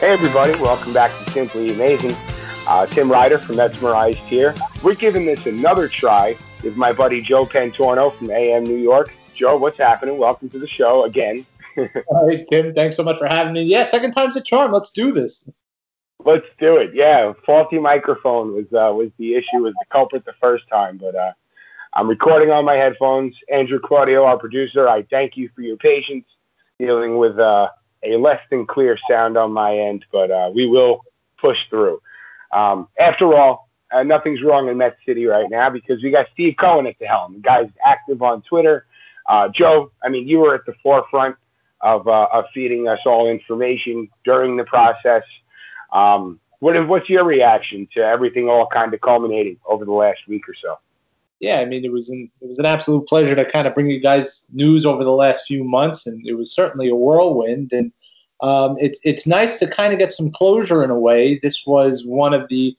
Hey, everybody, welcome back to Simply Amazing. Uh, Tim Ryder from Metsmerized here. We're giving this another try with my buddy Joe Pantorno from AM New York. Joe, what's happening? Welcome to the show again. All right, Tim, thanks so much for having me. Yeah, second time's a charm. Let's do this. Let's do it. Yeah, faulty microphone was uh, was the issue, was the culprit the first time, but uh, I'm recording on my headphones. Andrew Claudio, our producer, I thank you for your patience dealing with uh, a less than clear sound on my end, but uh, we will push through. Um, after all, uh, nothing's wrong in Met City right now because we got Steve Cohen at the helm. The guy's active on Twitter. Uh, Joe, I mean, you were at the forefront of, uh, of feeding us all information during the process. Um, what, what's your reaction to everything all kind of culminating over the last week or so? Yeah, I mean, it was an it was an absolute pleasure to kind of bring you guys news over the last few months, and it was certainly a whirlwind. And um, it's it's nice to kind of get some closure in a way. This was one of the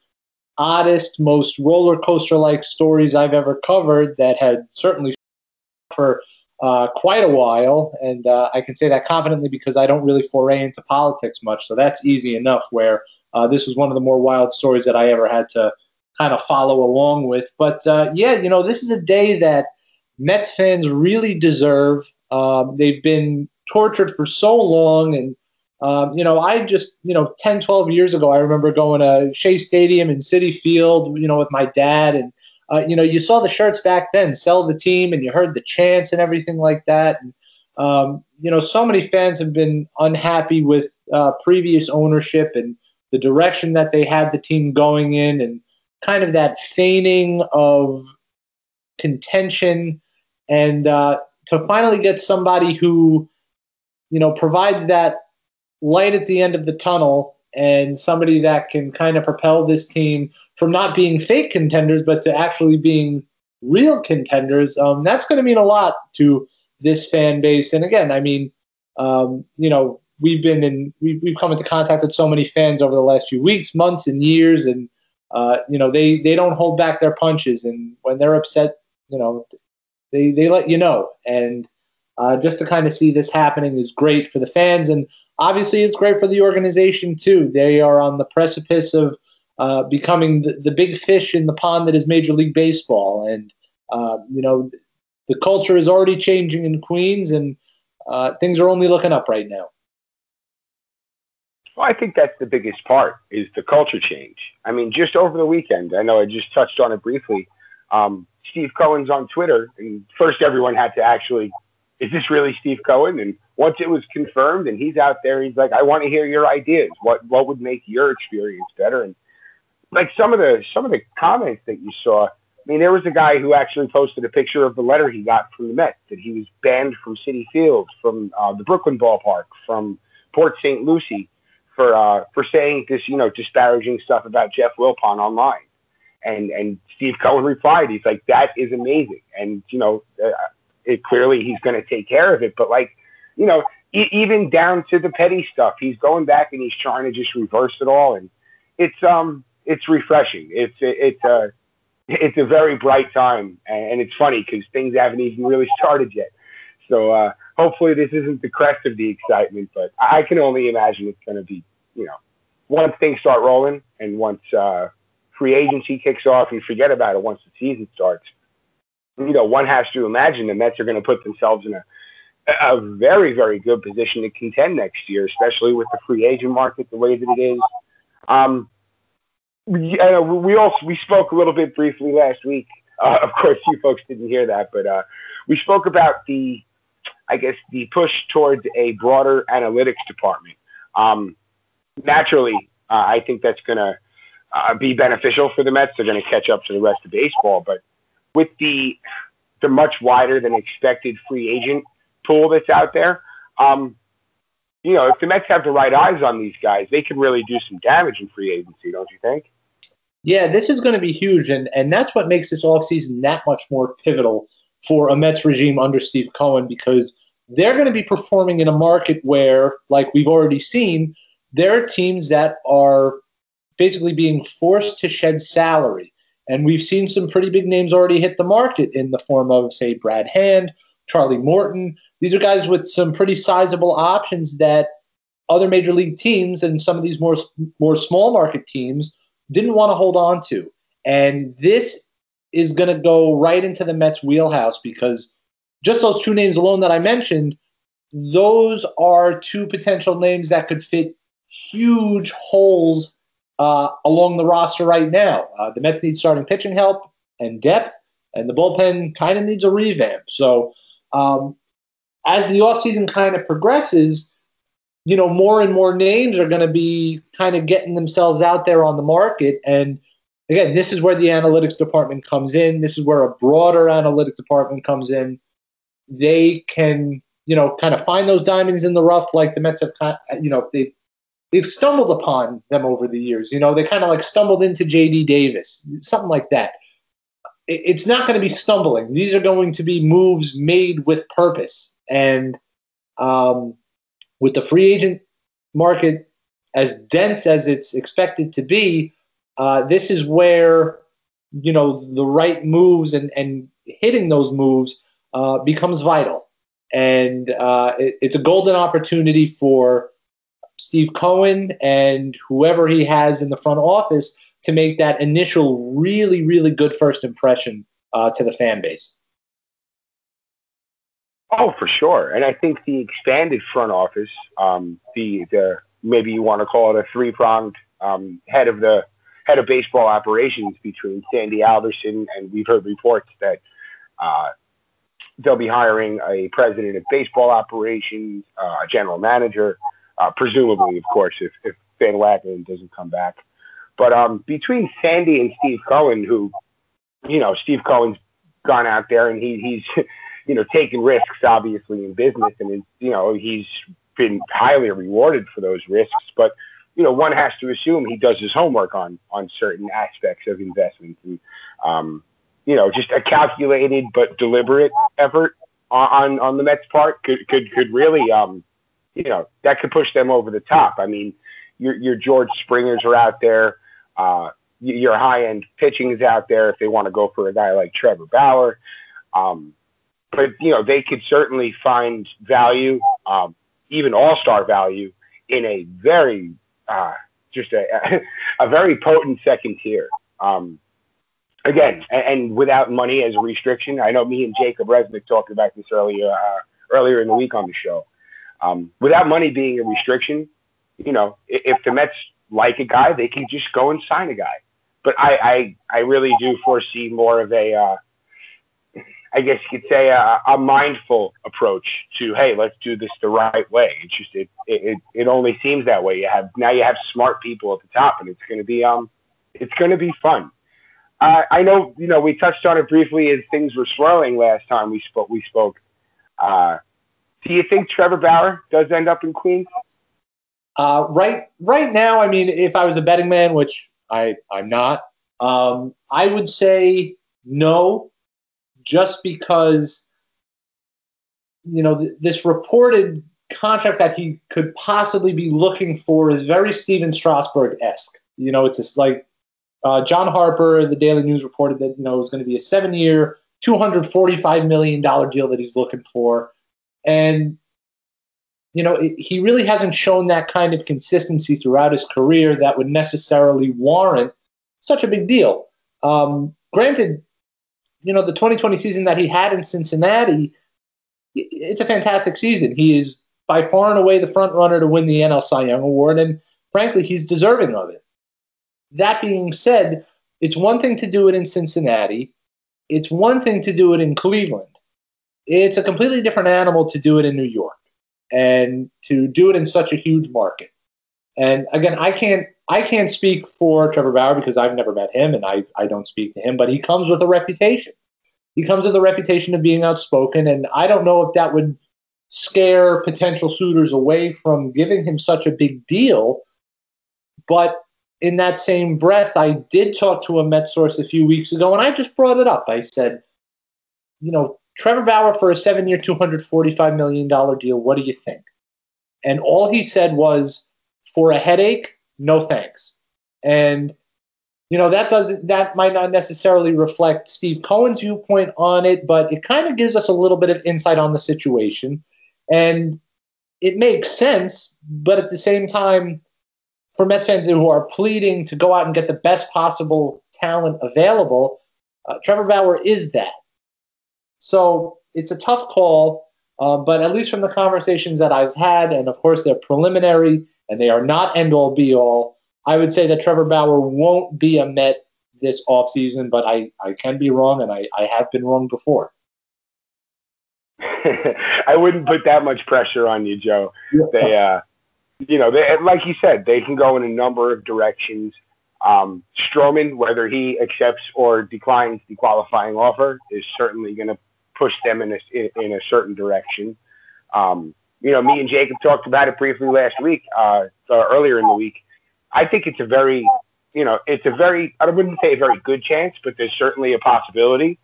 oddest, most roller coaster like stories I've ever covered that had certainly for uh, quite a while, and uh, I can say that confidently because I don't really foray into politics much, so that's easy enough. Where uh, this was one of the more wild stories that I ever had to kind of follow along with. But uh, yeah, you know, this is a day that Mets fans really deserve. Um, they've been tortured for so long, and um, you know, I just, you know, 10, 12 years ago, I remember going to Shea Stadium and Citi Field, you know, with my dad, and uh, you know, you saw the shirts back then, sell the team, and you heard the chants and everything like that. And, um, you know, so many fans have been unhappy with uh, previous ownership and the direction that they had the team going in, and kind of that feigning of contention. And uh, to finally get somebody who, you know, provides that light at the end of the tunnel and somebody that can kind of propel this team from not being fake contenders, but to actually being real contenders, um, that's going to mean a lot to this fan base. And again, I mean, um, you know, we've been in, we've, we've come into contact with so many fans over the last few weeks, months, and years, and uh, you know, they they don't hold back their punches, and when they're upset, you know, they they let you know. And uh, just to kind of see this happening is great for the fans, and obviously, it's great for the organization too. They are on the precipice of uh, becoming the, the, big fish in the pond that is Major League Baseball. And, uh, you know, the culture is already changing in Queens, and uh, things are only looking up right now. Well, I think that's the biggest part is the culture change. I mean, just over the weekend, I know I just touched on it briefly. Um, Steve Cohen's on Twitter, and first everyone had to actually, is this really Steve Cohen? And once it was confirmed, and he's out there, he's like, I want to hear your ideas. What what would make your experience better? And like some of the some of the comments that you saw. I mean, there was a guy who actually posted a picture of the letter he got from the Mets that he was banned from Citi Field, from uh, the Brooklyn ballpark, from Port St. Lucie for uh, for saying this, you know, disparaging stuff about Jeff Wilpon online. And and Steve Cohen replied, he's like, that is amazing, and you know, uh, it clearly he's going to take care of it. But like, you know, e- even down to the petty stuff, he's going back and he's trying to just reverse it all, and it's um it's refreshing. It's it's a it's a very bright time, and it's funny because things haven't even really started yet. So uh, hopefully this isn't the crest of the excitement, but I can only imagine it's going to be, you know, once things start rolling and once uh, free agency kicks off, you forget about it once the season starts. You know, one has to imagine the Mets are going to put themselves in a a very very good position to contend next year, especially with the free agent market the way that it is. Um, we, we also we spoke a little bit briefly last week. Uh, of course, you folks didn't hear that, but uh, we spoke about the, I guess, the push towards a broader analytics department. Um, naturally, uh, I think that's going to uh, be beneficial for the Mets. They're going to catch up to the rest of baseball, but with the the much wider than expected free agent pool that's out there, um, you know, if the Mets have the right eyes on these guys, they could really do some damage in free agency, don't you think? Yeah, this is going to be huge, and and that's what makes this offseason that much more pivotal for a Mets regime under Steve Cohen because they're going to be performing in a market where, like we've already seen, there are teams that are basically being forced to shed salary. And we've seen some pretty big names already hit the market in the form of, say, Brad Hand, Charlie Morton. These are guys with some pretty sizable options that other major league teams and some of these more more small market teams didn't want to hold on to. And this is going to go right into the Mets wheelhouse because just those two names alone that I mentioned, those are two potential names that could fit huge holes uh, along the roster right now. Uh, the Mets need starting pitching help and depth, and the bullpen kind of needs a revamp. So, um, as the offseason kind of progresses, you know, more and more names are going to be kind of getting themselves out there on the market. And again, this is where the analytics department comes in. This is where a broader analytic department comes in. They can, you know, kind of find those diamonds in the rough, like the Mets have, you know, they they've stumbled upon them over the years. You know, they kind of like stumbled into J.D. Davis, something like that. It's not going to be stumbling. These are going to be moves made with purpose. And um, with the free agent market as dense as it's expected to be, uh, this is where you know the right moves and, and hitting those moves uh, becomes vital. And uh, it, it's a golden opportunity for Steve Cohen and whoever he has in the front office to make that initial really, really good first impression uh, to the fan base. Oh, for sure. And I think the expanded front office, um, the the maybe you want to call it a three pronged um, head of the head of baseball operations between Sandy Alderson and we've heard reports that uh, they'll be hiring a president of baseball operations, uh, a general manager, uh, presumably, of course, if, if Van Wagenen doesn't come back. But um, between Sandy and Steve Cohen, who, you know, Steve Cohen's gone out there and he, he's, you know, taken risks, obviously, in business. And, you know, he's been highly rewarded for those risks. But, you know, one has to assume he does his homework on, on certain aspects of investments. And, um, you know, just a calculated but deliberate effort on, on the Mets' part could, could, could really, um, you know, that could push them over the top. I mean, your, your George Springers are out there. Uh, your high end pitching is out there if they want to go for a guy like Trevor Bauer. Um, but, you know, they could certainly find value, um, even all star value, in a very, uh, just a, a very potent second tier. Um, again, and, and, without money as a restriction. I know me and Jacob Resnick talked about this earlier, uh, earlier in the week on the show. Um, without money being a restriction, you know, if, if the Mets like a guy, they can just go and sign a guy. But I, I, I really do foresee more of a, uh, I guess you could say a, a, mindful approach to, hey, let's do this the right way. It's just it, it, it only seems that way. You have now you have smart people at the top, and it's going to be um, it's going to be fun. Uh, I know you know we touched on it briefly as things were swirling last time we spoke. We spoke. Uh, do you think Trevor Bauer does end up in Queens? Uh, right, right now, I mean, if I was a betting man, which I I'm not, um, I would say no, just because you know th- this reported contract that he could possibly be looking for is very Stephen Strasburg esque. You know, it's just like uh, John Harper, the Daily News reported that you know it was going to be a seven year, two hundred forty five million dollar deal that he's looking for. And, you know, he really hasn't shown that kind of consistency throughout his career that would necessarily warrant such a big deal. Um, granted, you know, the 2020 season that he had in Cincinnati, it's a fantastic season. He is by far and away the front runner to win the NL Cy Young Award, and frankly, he's deserving of it. That being said, it's one thing to do it in Cincinnati, it's one thing to do it in Cleveland. It's a completely different animal to do it in New York and to do it in such a huge market. And again, I can't I can't speak for Trevor Bauer because I've never met him and I, I don't speak to him, but he comes with a reputation. He comes with a reputation of being outspoken, and I don't know if that would scare potential suitors away from giving him such a big deal. But in that same breath, I did talk to a Met source a few weeks ago, and I just brought it up. I said, you know, Trevor Bauer for a seven year, $245 million deal. What do you think? And all he said was, for a headache, no thanks. And you know that doesn't that might not necessarily reflect Steve Cohen's viewpoint on it, but it kind of gives us a little bit of insight on the situation. And it makes sense, but at the same time, for Mets fans who are pleading to go out and get the best possible talent available, uh, Trevor Bauer is that. So it's a tough call, uh, but at least from the conversations that I've had, and of course they're preliminary and they are not end all be all, I would say that Trevor Bauer won't be a Met this offseason, but I, I can be wrong, and I, I have been wrong before. I wouldn't put that much pressure on you, Joe. They, uh, you know, they, like you said, they can go in a number of directions. Um, Stroman, whether he accepts or declines the qualifying offer, is certainly going to push them in a, in a certain direction. Um, you know, me and Jacob talked about it briefly last week, uh, earlier in the week. I think it's a very, you know, it's a very, I wouldn't say a very good chance, but there's certainly a possibility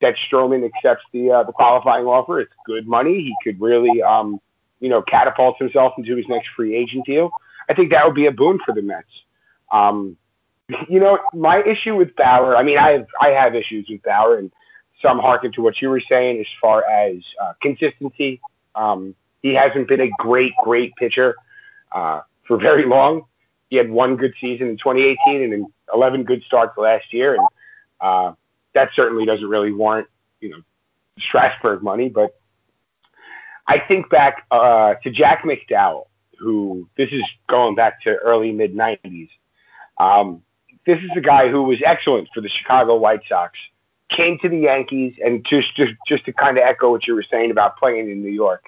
that Stroman accepts the uh, the qualifying offer. It's good money. He could really, um, you know, catapult himself into his next free agent deal. I think that would be a boon for the Mets. Um, you know, my issue with Bauer. I mean, I have I have issues with Bauer, and some harken to what you were saying as far as uh, consistency. Um, he hasn't been a great, great pitcher uh, for very long. He had one good season in 2018 and 11 good starts last year, and uh, that certainly doesn't really warrant, you know, Strasburg money. But I think back uh, to Jack McDowell, who this is going back to early mid 90s. Um, this is a guy who was excellent for the Chicago White Sox, came to the Yankees, and just just just to kind of echo what you were saying about playing in New York.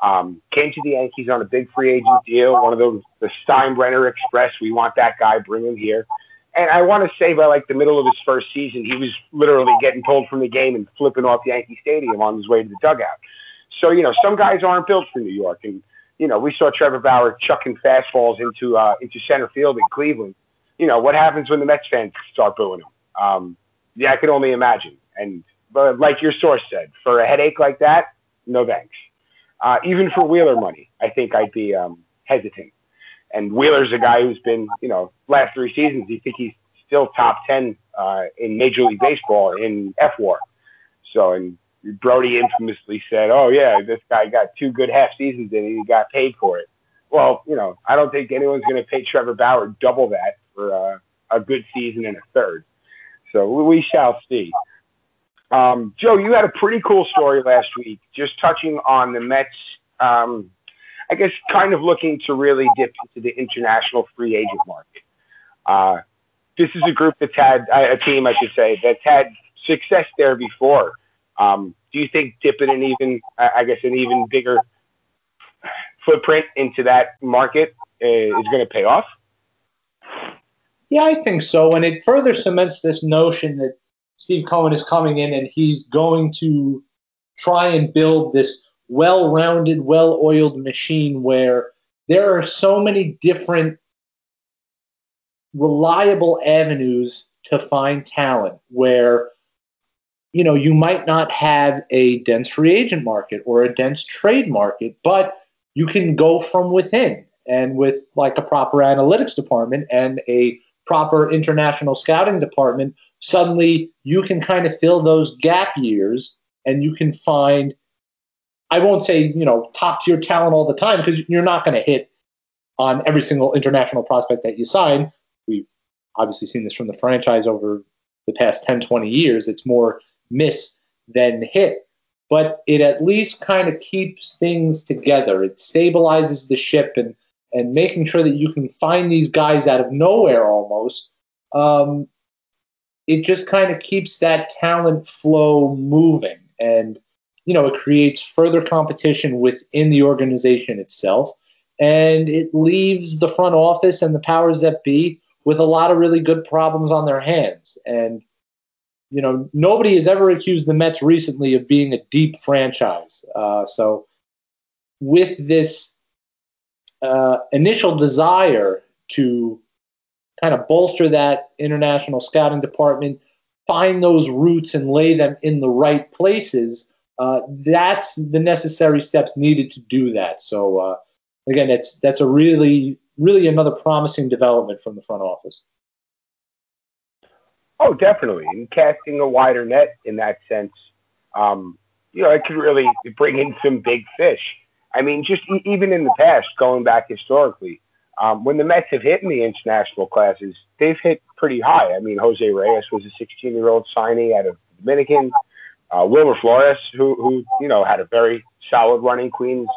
Um, came to the Yankees on a big free agent deal, one of those the Steinbrenner Express. We want that guy, bring him here. And I want to say by like the middle of his first season, he was literally getting pulled from the game and flipping off Yankee Stadium on his way to the dugout. So you know, some guys aren't built for New York, and you know, we saw Trevor Bauer chucking fastballs into uh, into center field in Cleveland. You know, what happens when the Mets fans start booing him? Um, yeah, I can only imagine. And but like your source said, for a headache like that, no thanks. Uh, even for Wheeler money, I think I'd be um, hesitant. And Wheeler's a guy who's been, you know, last three seasons, you think he's still top 10 uh, in Major League Baseball in fWAR. So, and Brodie infamously said, oh, yeah, this guy got two good half seasons and he got paid for it. Well, you know, I don't think anyone's going to pay Trevor Bauer double that for uh, a good season and a third. So we shall see. Um, Joe, you had a pretty cool story last week, just touching on the Mets um, I guess, kind of looking to really dip into the international free agent market. Uh, this is a group that's had a team, I should say, that's had success there before. Um, do you think dipping an even, I guess, an even bigger footprint into that market uh, is going to pay off? Yeah, I think so. And it further cements this notion that Steve Cohen is coming in and he's going to try and build this well rounded, well oiled machine where there are so many different reliable avenues to find talent where you know you might not have a dense free agent market or a dense trade market but you can go from within and with like a proper analytics department and a proper international scouting department suddenly you can kind of fill those gap years and you can find I won't say, you know, top tier talent all the time because you're not going to hit on every single international prospect that you sign. We've obviously seen this from the franchise over the past 10, 20 years. It's more miss than hit, but it at least kind of keeps things together. It stabilizes the ship and, and making sure that you can find these guys out of nowhere almost. Um, it just kind of keeps that talent flow moving. And you know, it creates further competition within the organization itself. And it leaves the front office and the powers that be with a lot of really good problems on their hands. And, you know, nobody has ever accused the Mets recently of being a deep franchise. Uh, so, with this uh, initial desire to kind of bolster that international scouting department, find those roots and lay them in the right places, uh, that's the necessary steps needed to do that. So uh, again, that's that's a really really another promising development from the front office. Oh, definitely, and casting a wider net in that sense. Um, you know, it could really bring in some big fish. I mean, just e- even in the past, going back historically, um, when the Mets have hit in the international classes, they've hit pretty high. I mean, Jose Reyes was a 16 year old signee out of Dominican. Uh, Wilmer Flores, who, who, you know, had a very solid run in Queens.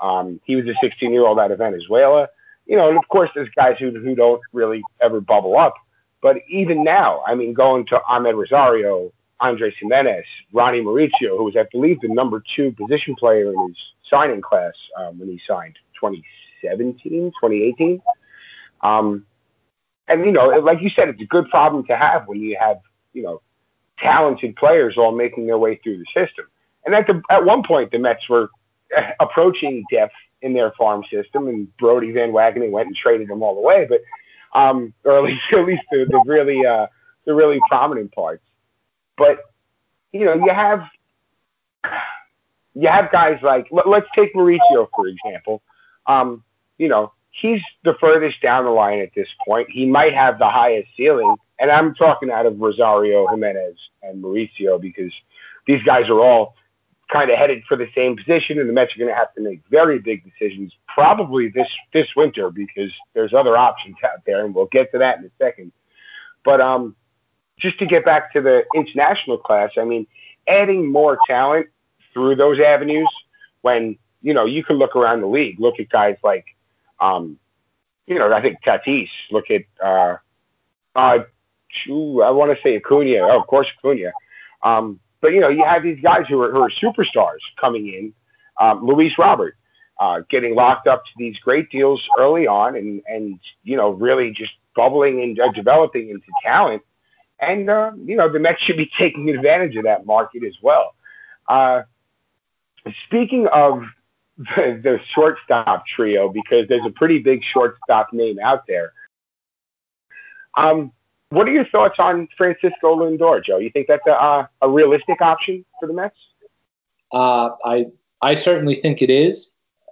Um, he was a 16 year old out of Venezuela. You know, and of course, there's guys who, who don't really ever bubble up. But even now, I mean, going to Amed Rosario, Andres Gimenez, Ronny Mauricio, who was, I believe, the number two position player in his signing class um, when he signed 2017, 2018. Um, and, you know, like you said, it's a good problem to have when you have, you know, talented players all making their way through the system. And at, the, at one point, the Mets were approaching depth in their farm system, and Brodie Van Wagenen went and traded them all the way. But um, or at least at least the, the really uh, the really prominent parts. But you know, you have you have guys like let, us take Mauricio for example. Um, you know, he's the furthest down the line at this point. He might have the highest ceiling, and I'm talking out of Rosario, Gimenez and Mauricio because these guys are all kind of headed for the same position, and the Mets are going to have to make very big decisions probably this this winter because there's other options out there, and we'll get to that in a second. But um, just to get back to the international class, I mean, adding more talent through those avenues when you know you can look around the league, look at guys like, um, you know, I think Tatis, look at uh, uh, I want to say Acuna, oh, of course Acuna. Um, but you know, you have these guys who are who are superstars coming in. Um, Luis Robert uh, getting locked up to these great deals early on, and and you know, really just bubbling and uh, developing into talent. And uh, you know, the Mets should be taking advantage of that market as well. Uh, speaking of the, the shortstop trio, because there's a pretty big shortstop name out there. Um, what are your thoughts on Francisco Lindor, Joe? You think that's a, a realistic option for the Mets? Uh, I I certainly think it is,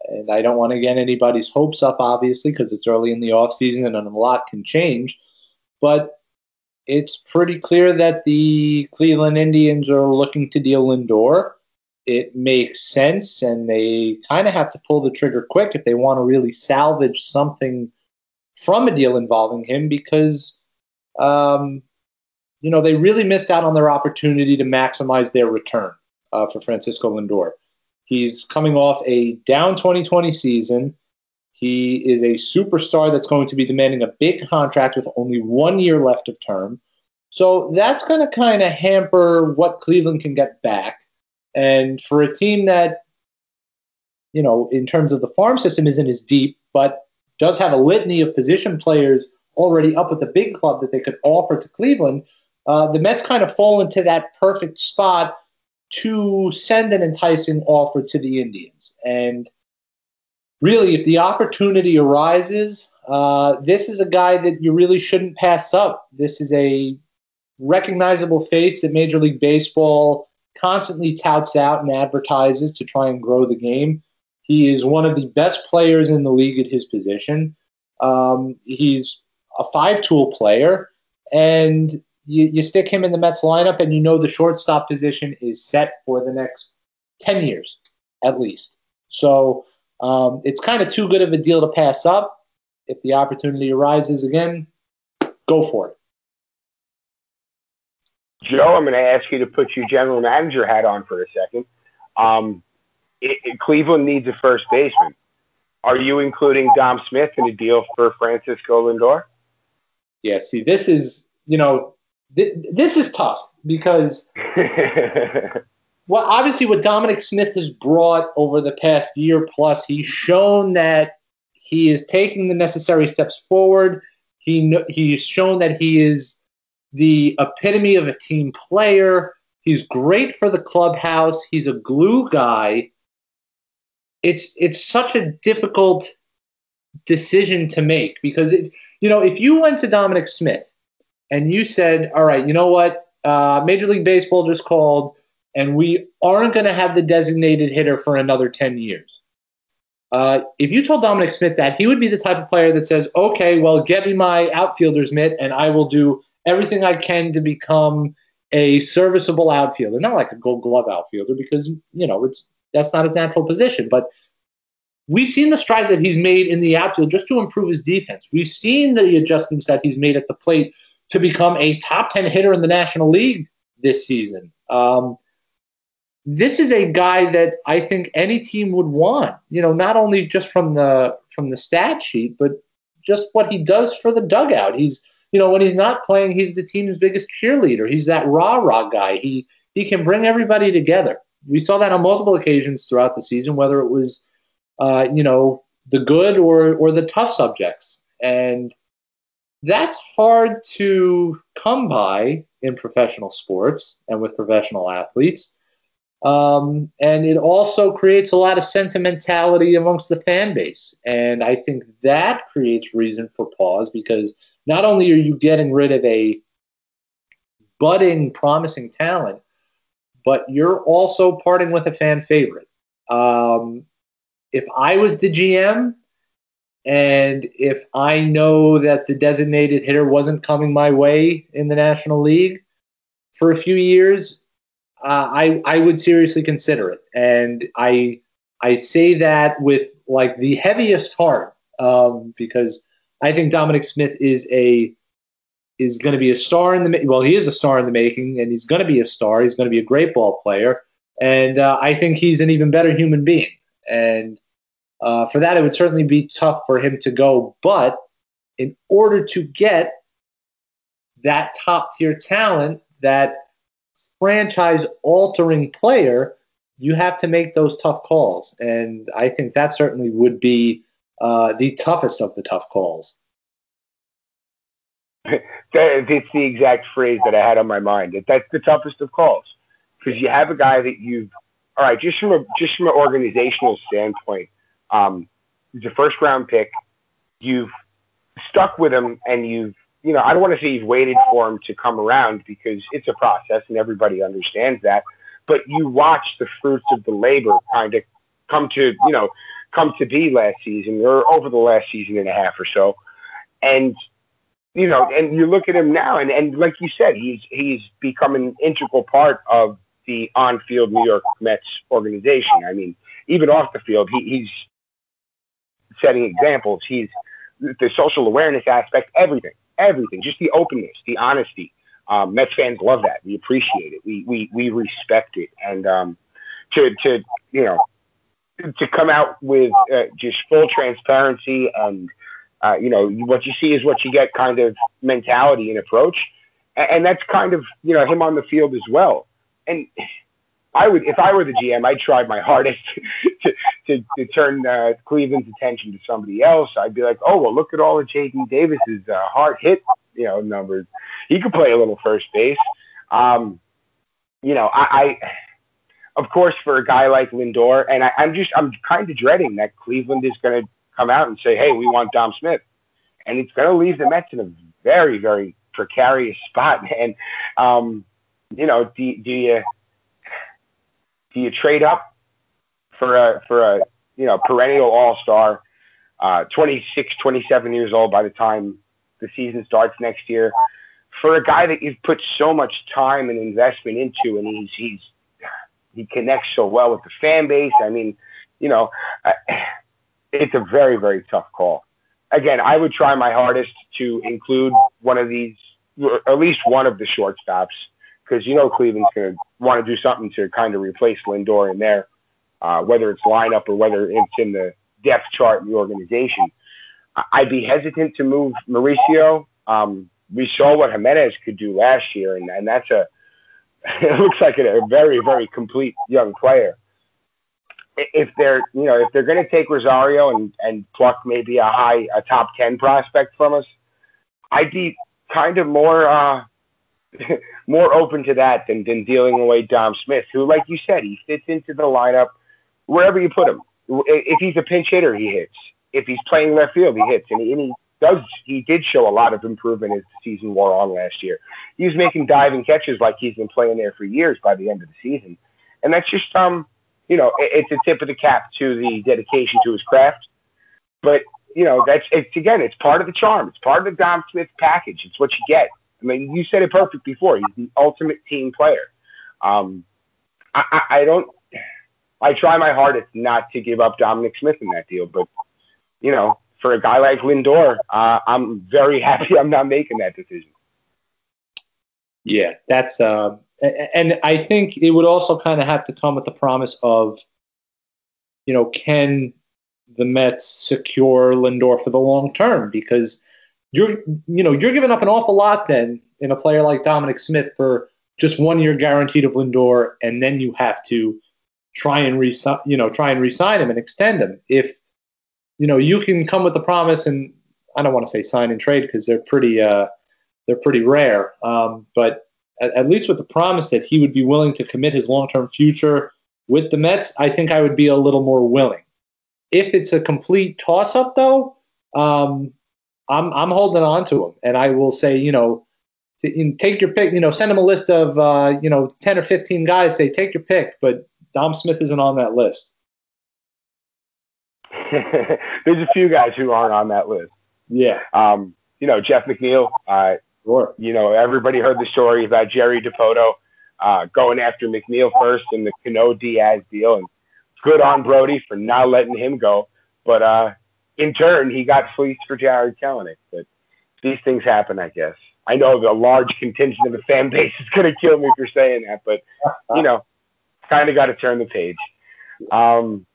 and I don't want to get anybody's hopes up, obviously, because it's early in the off season and a lot can change. But it's pretty clear that the Cleveland Indians are looking to deal Lindor. It makes sense, and they kind of have to pull the trigger quick if they want to really salvage something from a deal involving him, because um, you know, they really missed out on their opportunity to maximize their return uh, for Francisco Lindor. He's coming off a down 2020 season. He is a superstar that's going to be demanding a big contract with only one year left of term. So that's going to kind of hamper what Cleveland can get back. And for a team that, you know, in terms of the farm system isn't as deep, but does have a litany of position players already up with the big club that they could offer to Cleveland, uh, the Mets kind of fall into that perfect spot to send an enticing offer to the Indians. And really, if the opportunity arises, uh, this is a guy that you really shouldn't pass up. This is a recognizable face that Major League Baseball constantly touts out and advertises to try and grow the game. He is one of the best players in the league at his position. Um, he's a five tool player, and you, you stick him in the Mets lineup, and you know the shortstop position is set for the next 10 years at least. So um, it's kind of too good of a deal to pass up. If the opportunity arises again, go for it. Joe, I'm going to ask you to put your general manager hat on for a second. Um, it, it, Cleveland needs a first baseman. Are you including Dom Smith in a deal for Francisco Lindor? Yeah, see, this is, you know, th- this is tough because, well, obviously, what Dominic Smith has brought over the past year plus, he's shown that he is taking the necessary steps forward. He he's shown that he is the epitome of a team player. He's great for the clubhouse. He's a glue guy. It's it's such a difficult decision to make because it you know, if you went to Dominic Smith and you said, all right, you know what? Uh, Major League Baseball just called, and we aren't going to have the designated hitter for another 10 years. Uh, if you told Dominic Smith that, he would be the type of player that says, okay, well, get me my outfielder's mitt, and I will do everything I can to become a serviceable outfielder. Not like a gold glove outfielder, because, you know, it's that's not his natural position. But we've seen the strides that he's made in the outfield just to improve his defense. We've seen the adjustments that he's made at the plate to become a top 10 hitter in the National League this season. Um, this is a guy that I think any team would want, you know, not only just from the from the stat sheet, but just what he does for the dugout. He's, you know, when he's not playing, he's the team's biggest cheerleader. He's that rah-rah guy. He he can bring everybody together. We saw that on multiple occasions throughout the season, whether it was uh, you know, the good or or the tough subjects. And that's hard to come by in professional sports and with professional athletes. Um, and it also creates a lot of sentimentality amongst the fan base. And I think that creates reason for pause because not only are you getting rid of a budding, promising talent, but you're also parting with a fan favorite. Um, if I was the GM and if I know that the designated hitter wasn't coming my way in the National League for a few years, uh, I I would seriously consider it. And I I say that with like the heaviest heart um, because I think Dominic Smith is a is going to be a star in the well he is a star in the making and he's going to be a star he's going to be a great ball player and uh, I think he's an even better human being and uh, for that, it would certainly be tough for him to go. But in order to get that top tier talent, that franchise altering player, you have to make those tough calls. And I think that certainly would be uh, the toughest of the tough calls. That's the exact phrase that I had on my mind. That's the toughest of calls because you have a guy that you've all right, just from a just from an organizational standpoint, um, he's a first round pick. You've stuck with him, and you've you know I don't want to say you've waited for him to come around because it's a process, and everybody understands that. But you watch the fruits of the labor kind of come to you know come to be last season or over the last season and a half or so, and you know, and you look at him now, and, and like you said, he's he's become an integral part of the on-field New York Mets organization. I mean, even off the field, he, he's setting examples. He's the social awareness aspect, everything, everything, just the openness, the honesty. Um, Mets fans love that. We appreciate it. We we we respect it. And um, to to you know to come out with uh, just full transparency and uh, you know what you see is what you get kind of mentality and approach, and, and that's kind of you know him on the field as well and I would, if I were the GM, I'd try my hardest to, to, to turn uh, Cleveland's attention to somebody else. I'd be like, oh, well, look at all of J.D. Davis's uh, hard hit, you know, numbers. He could play a little first base. Um, you know, I, I, of course, for a guy like Lindor, and I, I'm just, I'm kind of dreading that Cleveland is going to come out and say, hey, we want Dom Smith, and it's going to leave the Mets in a very, very precarious spot, And Um, you know, do, do you do you trade up for a for a you know perennial all star, uh, 26, 27 years old by the time the season starts next year, for a guy that you've put so much time and investment into, and he's he's he connects so well with the fan base. I mean, you know, uh, it's a very very tough call. Again, I would try my hardest to include one of these, or at least one of the shortstops because you know Cleveland's going to want to do something to kind of replace Lindor in there, uh, whether it's lineup or whether it's in the depth chart in the organization. I'd be hesitant to move Mauricio. Um, we saw what Gimenez could do last year, and, and that's a it looks like a, a very very complete young player. If they're you know if they're going to take Rosario and and pluck maybe a high a top ten prospect from us, I'd be kind of more. Uh, more open to that than, than dealing away Dom Smith, who, like you said, he fits into the lineup wherever you put him. If he's a pinch hitter, he hits. If he's playing left field, he hits, and he, and he does. He did show a lot of improvement as the season wore on last year. He was making diving catches like he's been playing there for years by the end of the season, and that's just um, you know, it's a tip of the cap to the dedication to his craft. But you know, that's it's again, it's part of the charm. It's part of the Dom Smith package. It's what you get. I mean, you said it perfect before. He's the ultimate team player. Um, I, I, I don't. I try my hardest not to give up Dominic Smith in that deal, but you know, for a guy like Lindor, uh, I'm very happy I'm not making that decision. Yeah, that's uh, and I think it would also kind of have to come with the promise of, you know, can the Mets secure Lindor for the long term? Because you're, you know, you're giving up an awful lot then in a player like Dominic Smith for just one year guaranteed of Lindor, and then you have to try and re you know try and resign him and extend him. If you know you can come with the promise, and I don't want to say sign and trade because they're pretty uh, they're pretty rare, um, but at, at, least with the promise that he would be willing to commit his long term future with the Mets, I think I would be a little more willing. If it's a complete toss up, though, um, I'm I'm holding on to him, and I will say, you know take your pick. You know, send them a list of uh, you know ten or fifteen guys. Say take your pick, but Dom Smith isn't on that list. There's a few guys who aren't on that list. Yeah. Um, you know, Jeff McNeil. Uh, sure. You know, everybody heard the story about Jerry Dipoto uh, going after McNeil first in the Cano Diaz deal, and good on Brodie for not letting him go. But uh, in turn, he got fleeced for Jarred Kelenic. But these things happen, I guess. I know a large contingent of the fan base is going to kill me for saying that, but you know, kind of got to turn the page. Um,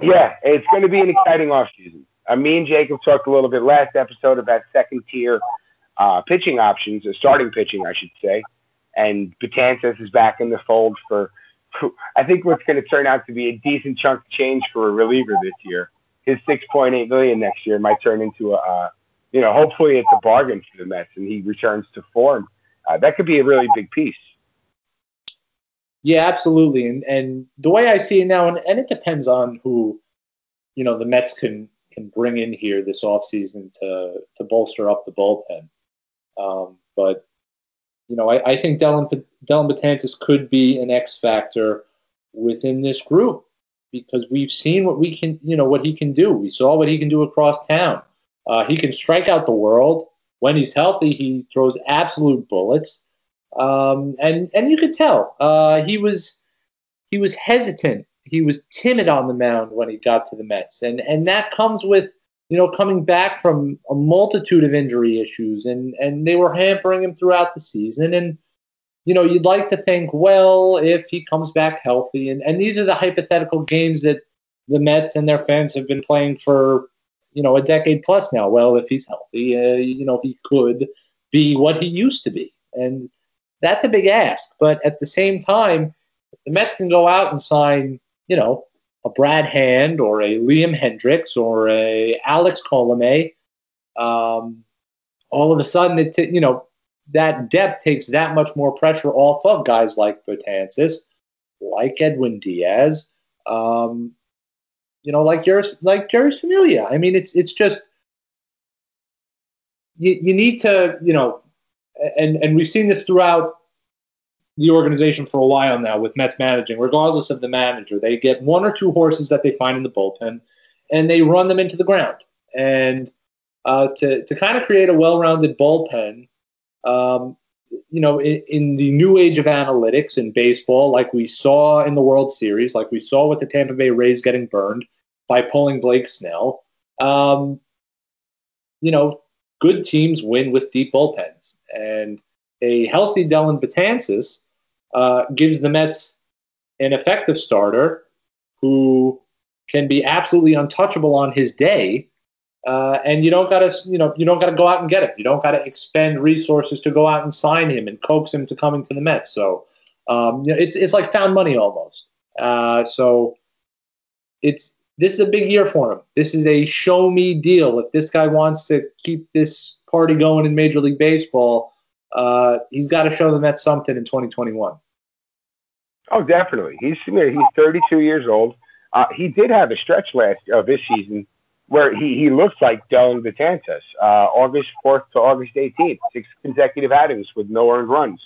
yeah, it's going to be an exciting offseason. Uh, me and Jacob talked a little bit last episode about second tier uh, pitching options, uh, starting pitching, I should say. And Betances is back in the fold for, I think, what's going to turn out to be a decent chunk of change for a reliever this year. His 6.8 million next year might turn into a, uh, you know, hopefully it's a bargain for the Mets and he returns to form. Uh, that could be a really big piece. Yeah, absolutely. And and the way I see it now, and, and it depends on who, you know, the Mets can can bring in here this offseason to to bolster up the bullpen. Um, but you know, I, I think Dellin Dellin Betances could be an X factor within this group because we've seen what we can, you know, what he can do. We saw what he can do across town. Uh, he can strike out the world. When he's healthy, he throws absolute bullets. Um, and and you could tell uh, he was he was hesitant. He was timid on the mound when he got to the Mets, and and that comes with you know coming back from a multitude of injury issues, and and they were hampering him throughout the season. And you know you'd like to think, well, if he comes back healthy, and and these are the hypothetical games that the Mets and their fans have been playing for you know a decade plus now. Well, if he's healthy, uh, you know he could be what he used to be, and that's a big ask. But at the same time, the Mets can go out and sign, you know, a Brad Hand or a Liam Hendriks or a Alex Colome. Um, all of a sudden, it t- you know that depth takes that much more pressure off of guys like Betances, like Edwin Diaz, um, you know, like yours, like Jeurys Familia. I mean, it's it's just you, you need to, you know, and and we've seen this throughout the organization for a while now with Mets managing, regardless of the manager. They get one or two horses that they find in the bullpen, and they run them into the ground. And uh, to to kind of create a well-rounded bullpen, um, you know, in, in, the new age of analytics in baseball, like we saw in the World Series, like we saw with the Tampa Bay Rays getting burned by pulling Blake Snell, um, you know, good teams win with deep bullpens. And a healthy Dellin Betances uh, gives the Mets an effective starter who can be absolutely untouchable on his day. Uh, and you don't got to, you know, you don't got to go out and get him. You don't got to expend resources to go out and sign him and coax him to coming to the Mets. So, um, you know, it's it's like found money almost. Uh, so, it's this is a big year for him. This is a show me deal. If this guy wants to keep this party going in Major League Baseball, uh, he's got to show the Mets something in 2021. Oh, definitely. He's he's 32 years old. Uh, he did have a stretch last of this season where he, he looks like Dellin Betances. Uh, August 4th to August 18th, six consecutive outings with no earned runs.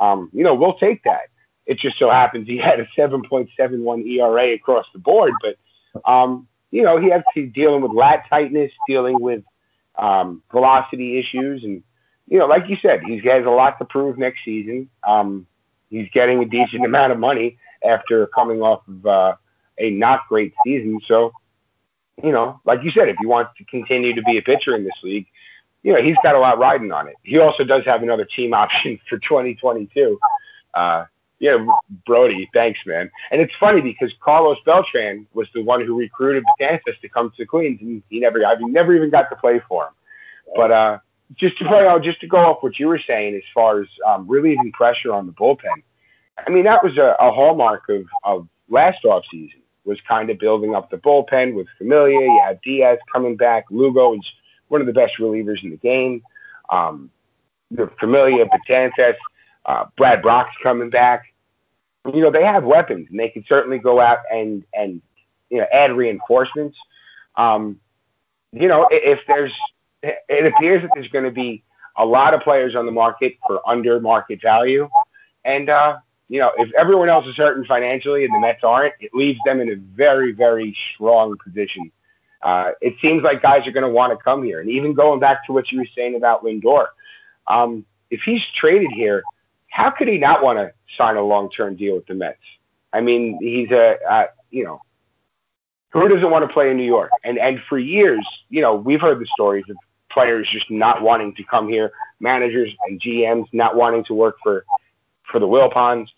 Um, you know, we'll take that. It just so happens he had a 7.71 ERA across the board, but um, you know, he has to dealing with lat tightness, dealing with um, velocity issues, and you know, like you said, he has a lot to prove next season. Um, he's getting a decent amount of money, after coming off of uh, a not great season. So, you know, like you said, if he wants to continue to be a pitcher in this league, you know, he's got a lot riding on it. He also does have another team option for 2022. Uh, yeah, Brodie, thanks, man. And it's funny because Carlos Beltran was the one who recruited Betances to come to the Queens, and he never, I mean, never even got to play for him. But uh, just to out, just to go off what you were saying as far as um, relieving pressure on the bullpen. I mean, that was a, a hallmark of, of last offseason was kind of building up the bullpen with Familia. You had Diaz coming back. Lugo is one of the best relievers in the game. Um, the Familia, Betances, uh, Brad Brach's coming back. You know, they have weapons and they can certainly go out and, and you know, add reinforcements. Um, you know, if there's it appears that there's going to be a lot of players on the market for under market value. And, uh, you know, if everyone else is hurting financially and the Mets aren't, it leaves them in a very, very strong position. Uh, it seems like guys are going to want to come here. And even going back to what you were saying about Lindor, um, if he's traded here, how could he not want to sign a long term deal with the Mets? I mean, he's a, uh, you know, who doesn't want to play in New York? And and for years, you know, we've heard the stories of players just not wanting to come here, managers and GMs not wanting to work for for the Wilpons,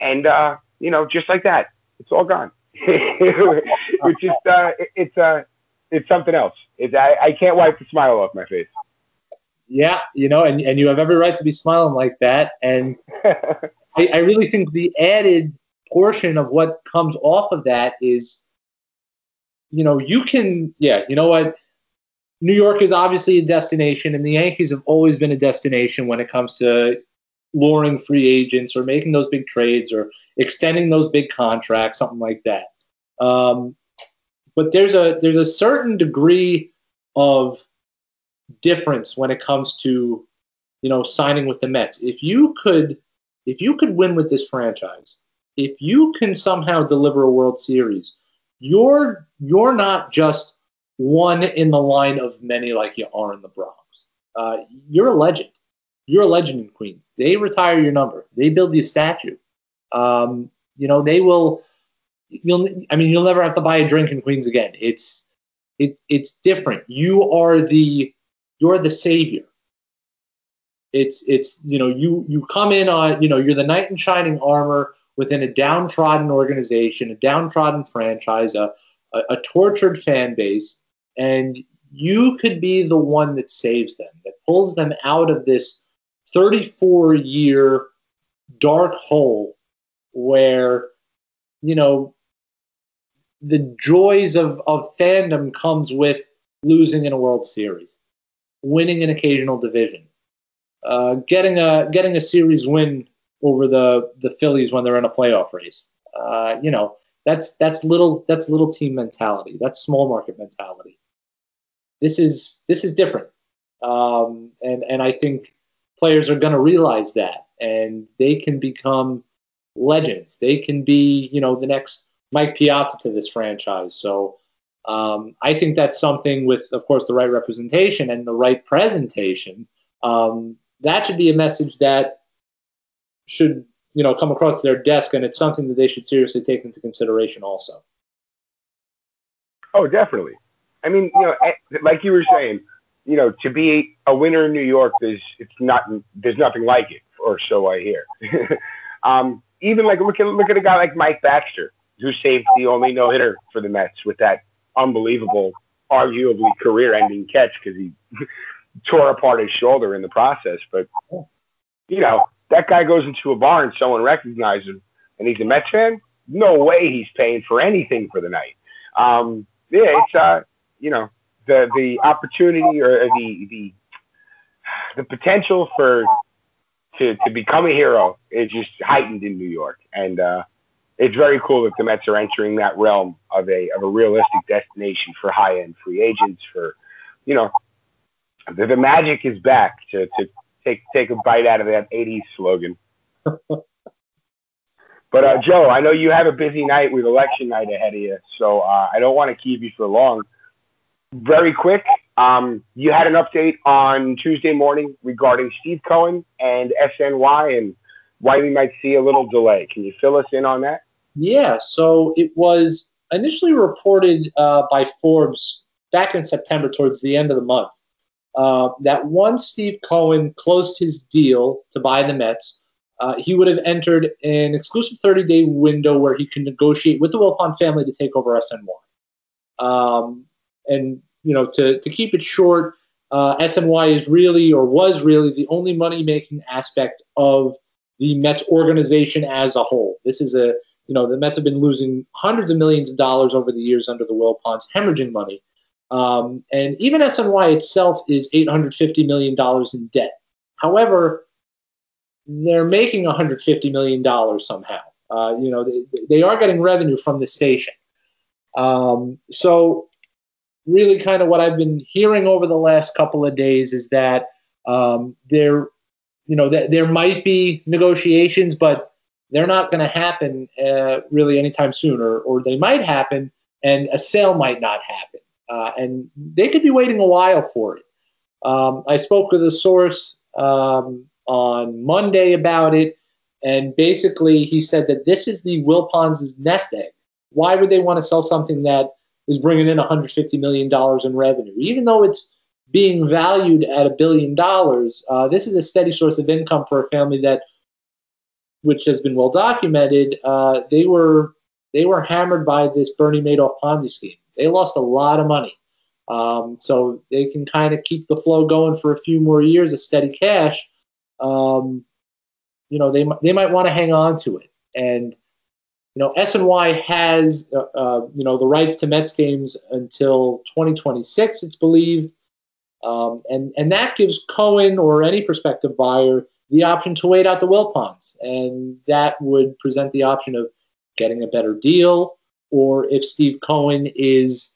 and uh, you know, just like that, it's all gone. it's just uh, it, it's uh, it's something else. It's I, I can't wipe the smile off my face. Yeah, you know, and, and you have every right to be smiling like that. And I, I really think the added portion of what comes off of that is, you know, you can, yeah, you know what? New York is obviously a destination, and the Yankees have always been a destination when it comes to luring free agents or making those big trades or extending those big contracts, something like that. Um, but there's a there's a certain degree of difference when it comes to you know signing with the Mets. If you could if you could win with this franchise, if you can somehow deliver a World Series, you're you're not just one in the line of many like you are in the Bronx. Uh, you're a legend. You're a legend in Queens. They retire your number. They build you a statue. Um, you know, they will. You'll. I mean, you'll never have to buy a drink in Queens again. It's it, it's different. You are the you're the savior. It's it's you know you you come in on you know you're the knight in shining armor within a downtrodden organization, a downtrodden franchise, a, a, a tortured fan base, and you could be the one that saves them, that pulls them out of this 34 year dark hole where, you know, the joys of, of fandom comes with losing in a World Series, winning an occasional division, uh, getting a getting a series win over the the Phillies when they're in a playoff race. Uh, you know, that's that's little that's little team mentality. That's small market mentality this is this is different, um, and and I think players are going to realize that, and they can become legends. They can be you know the next Mike Piazza to this franchise. So um, I think that's something with, of course, the right representation and the right presentation. Um, that should be a message that should you know come across their desk, and it's something that they should seriously take into consideration also. Oh, definitely. I mean, you know, like you were saying, you know, to be a winner in New York, there's it's not there's nothing like it, or so I hear. um, even like look at look at a guy like Mike Baxter, who saved the only no hitter for the Mets with that unbelievable, arguably career-ending catch because he tore apart his shoulder in the process. But you know, that guy goes into a bar and someone recognizes him, and he's a Mets fan. No way he's paying for anything for the night. Um, yeah, it's uh, you know the the opportunity or the the the potential for to to become a hero is just heightened in New York, and uh, it's very cool that the Mets are entering that realm of a of a realistic destination for high end free agents. For you know, the, the magic is back to to take take a bite out of that '80s slogan. But uh, Joe, I know you have a busy night with election night ahead of you, so uh, I don't want to keep you for long very quick, um, you had an update on Tuesday morning regarding Steve Cohen and SNY and why we might see a little delay. Can you fill us in on that? Yeah, so it was initially reported uh, by Forbes back in September, towards the end of the month, uh, that once Steve Cohen closed his deal to buy the Mets, uh, he would have entered an exclusive 30 day window where he could negotiate with the Wilpon family to take over SNY. Um, and, you know, to, to keep it short, uh, SNY is really or was really the only money making aspect of the Mets organization as a whole. This is a, you know, the Mets have been losing hundreds of millions of dollars over the years under the Will Wilpons, hemorrhaging money. Um, and even SNY itself is $850 million in debt. However, they're making $150 million somehow. Uh, you know, they, they are getting revenue from the station. Um, so, really, kind of what I've been hearing over the last couple of days is that um, there, you know, that there might be negotiations, but they're not going to happen uh, really anytime soon, or, or they might happen and a sale might not happen. Uh, and they could be waiting a while for it. Um, I spoke with a source um, on Monday about it, and basically he said that this is the Wilpons' nest egg. Why would they want to sell something that is bringing in $150 million in revenue? Even though it's being valued at a billion dollars, uh, this is a steady source of income for a family that, which has been well documented, uh, they were they were hammered by this Bernie Madoff Ponzi scheme. They lost a lot of money. Um, so they can kind of keep the flow going for a few more years of steady cash um, you know, they they might want to hang on to it. And you know, SNY has uh, uh, you know the rights to Mets games until 2026, it's believed, um, and and that gives Cohen or any prospective buyer the option to wait out the Wilpons, and that would present the option of getting a better deal, or if Steve Cohen is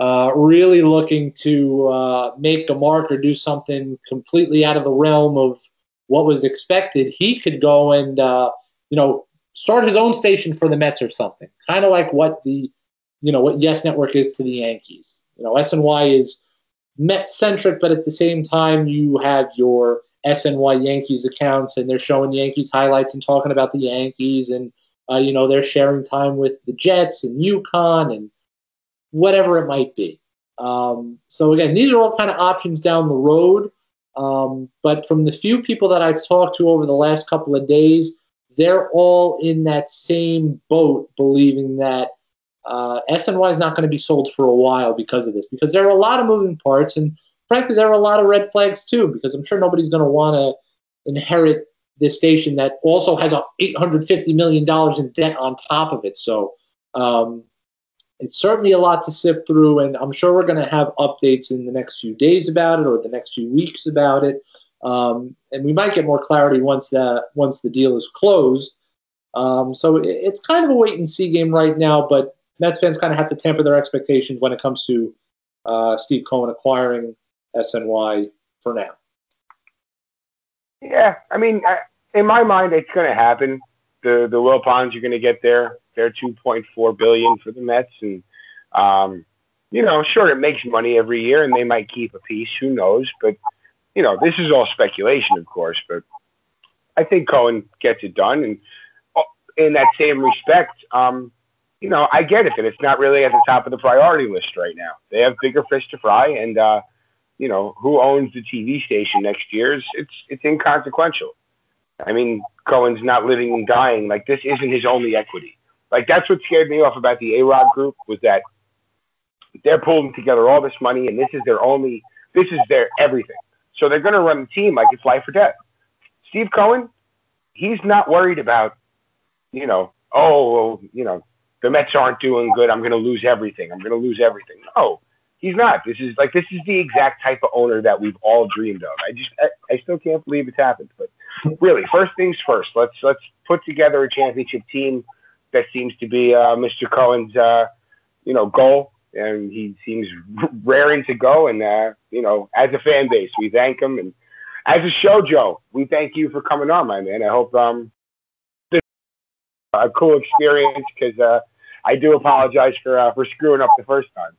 uh, really looking to uh, make a mark or do something completely out of the realm of what was expected, he could go and uh, you know start his own station for the Mets or something, kind of like what the you know what Yes Network is to the Yankees. You know, SNY is Met centric, but at the same time, you have your SNY Yankees accounts, and they're showing Yankees highlights and talking about the Yankees, and uh, you know they're sharing time with the Jets and UConn and whatever it might be. Um, so again, these are all kind of options down the road. Um, but from the few people that I've talked to over the last couple of days, they're all in that same boat, believing that uh, SNY is not going to be sold for a while because of this. Because there are a lot of moving parts, and frankly, there are a lot of red flags too. Because I'm sure nobody's going to want to inherit this station that also has a 850 million dollars in debt on top of it. So um, it's certainly a lot to sift through, and I'm sure we're going to have updates in the next few days about it or the next few weeks about it. Um, and we might get more clarity once that once the deal is closed. Um, so it, it's kind of a wait and see game right now, but Mets fans kind of have to temper their expectations when it comes to uh, Steve Cohen acquiring SNY for now. Yeah, I mean, I, in my mind, it's going to happen. The the Wilpons are going to get there their 2.4 billion for the Mets, and um, you know, sure, it makes money every year, and they might keep a piece. Who knows? But you know, this is all speculation, of course. But I think Cohen gets it done, and uh, in that same respect, um, you know, I get it that it's not really at the top of the priority list right now. They have bigger fish to fry, and uh, you know, who owns the TV station next year is it's it's inconsequential. I mean, Cohen's not living and dying. Like this isn't his only equity. Like that's what scared me off about the A Rod group was that they're pulling together all this money and this is their only this is their everything. So they're gonna run the team like it's life or death. Steve Cohen, he's not worried about, you know, oh well, you know, the Mets aren't doing good, I'm gonna lose everything. I'm gonna lose everything. No. He's not. This is like this is the exact type of owner that we've all dreamed of. I just I, I still can't believe it's happened. But really, first things first. Let's let's put together a championship team that seems to be uh, Mr. Cohen's, uh, you know, goal, and he seems raring to go. And uh, you know, as a fan base, we thank him, and as a show, Joe, we thank you for coming on, my man. I hope um, this a cool experience because uh, I do apologize for uh, for screwing up the first time.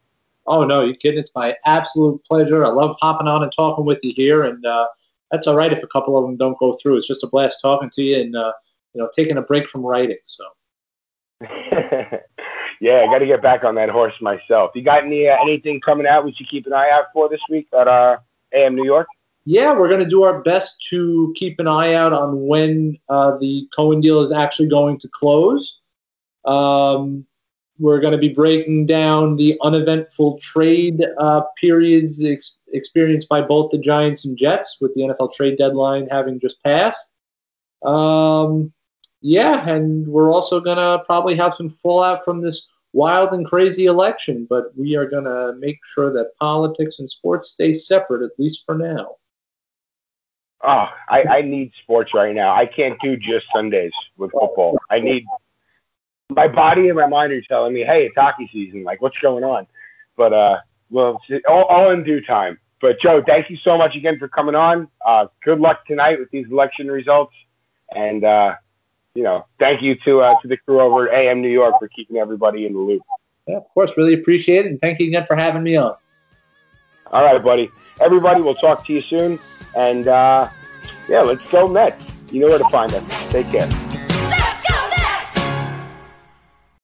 Oh no, you kidding? It's my absolute pleasure. I love hopping on and talking with you here, and uh, that's all right if a couple of them don't go through. It's just a blast talking to you and uh, you know taking a break from writing. So. yeah, I got to get back on that horse myself. You got any uh, anything coming out we should keep an eye out for this week at uh, AM New York? Yeah, we're going to do our best to keep an eye out on when uh, the Cohen deal is actually going to close. Um, we're going to be breaking down the uneventful trade uh, periods ex- experienced by both the Giants and Jets, with the NFL trade deadline having just passed. Um, yeah, and we're also going to probably have some fallout from this wild and crazy election, but we are going to make sure that politics and sports stay separate, at least for now. Oh, I, I need sports right now. I can't do just Sundays with football. I need my body and my mind are telling me, hey, it's hockey season. Like, what's going on? But uh, well, all, all in due time. But Joe, thank you so much again for coming on. Uh, good luck tonight with these election results, and uh, you know, thank you to uh, to the crew over at AM New York for keeping everybody in the loop. Yeah, of course, really appreciate it, and thank you again for having me on. All right, buddy. Everybody, we'll talk to you soon, and uh, yeah, let's go Mets. You know where to find us. Take care.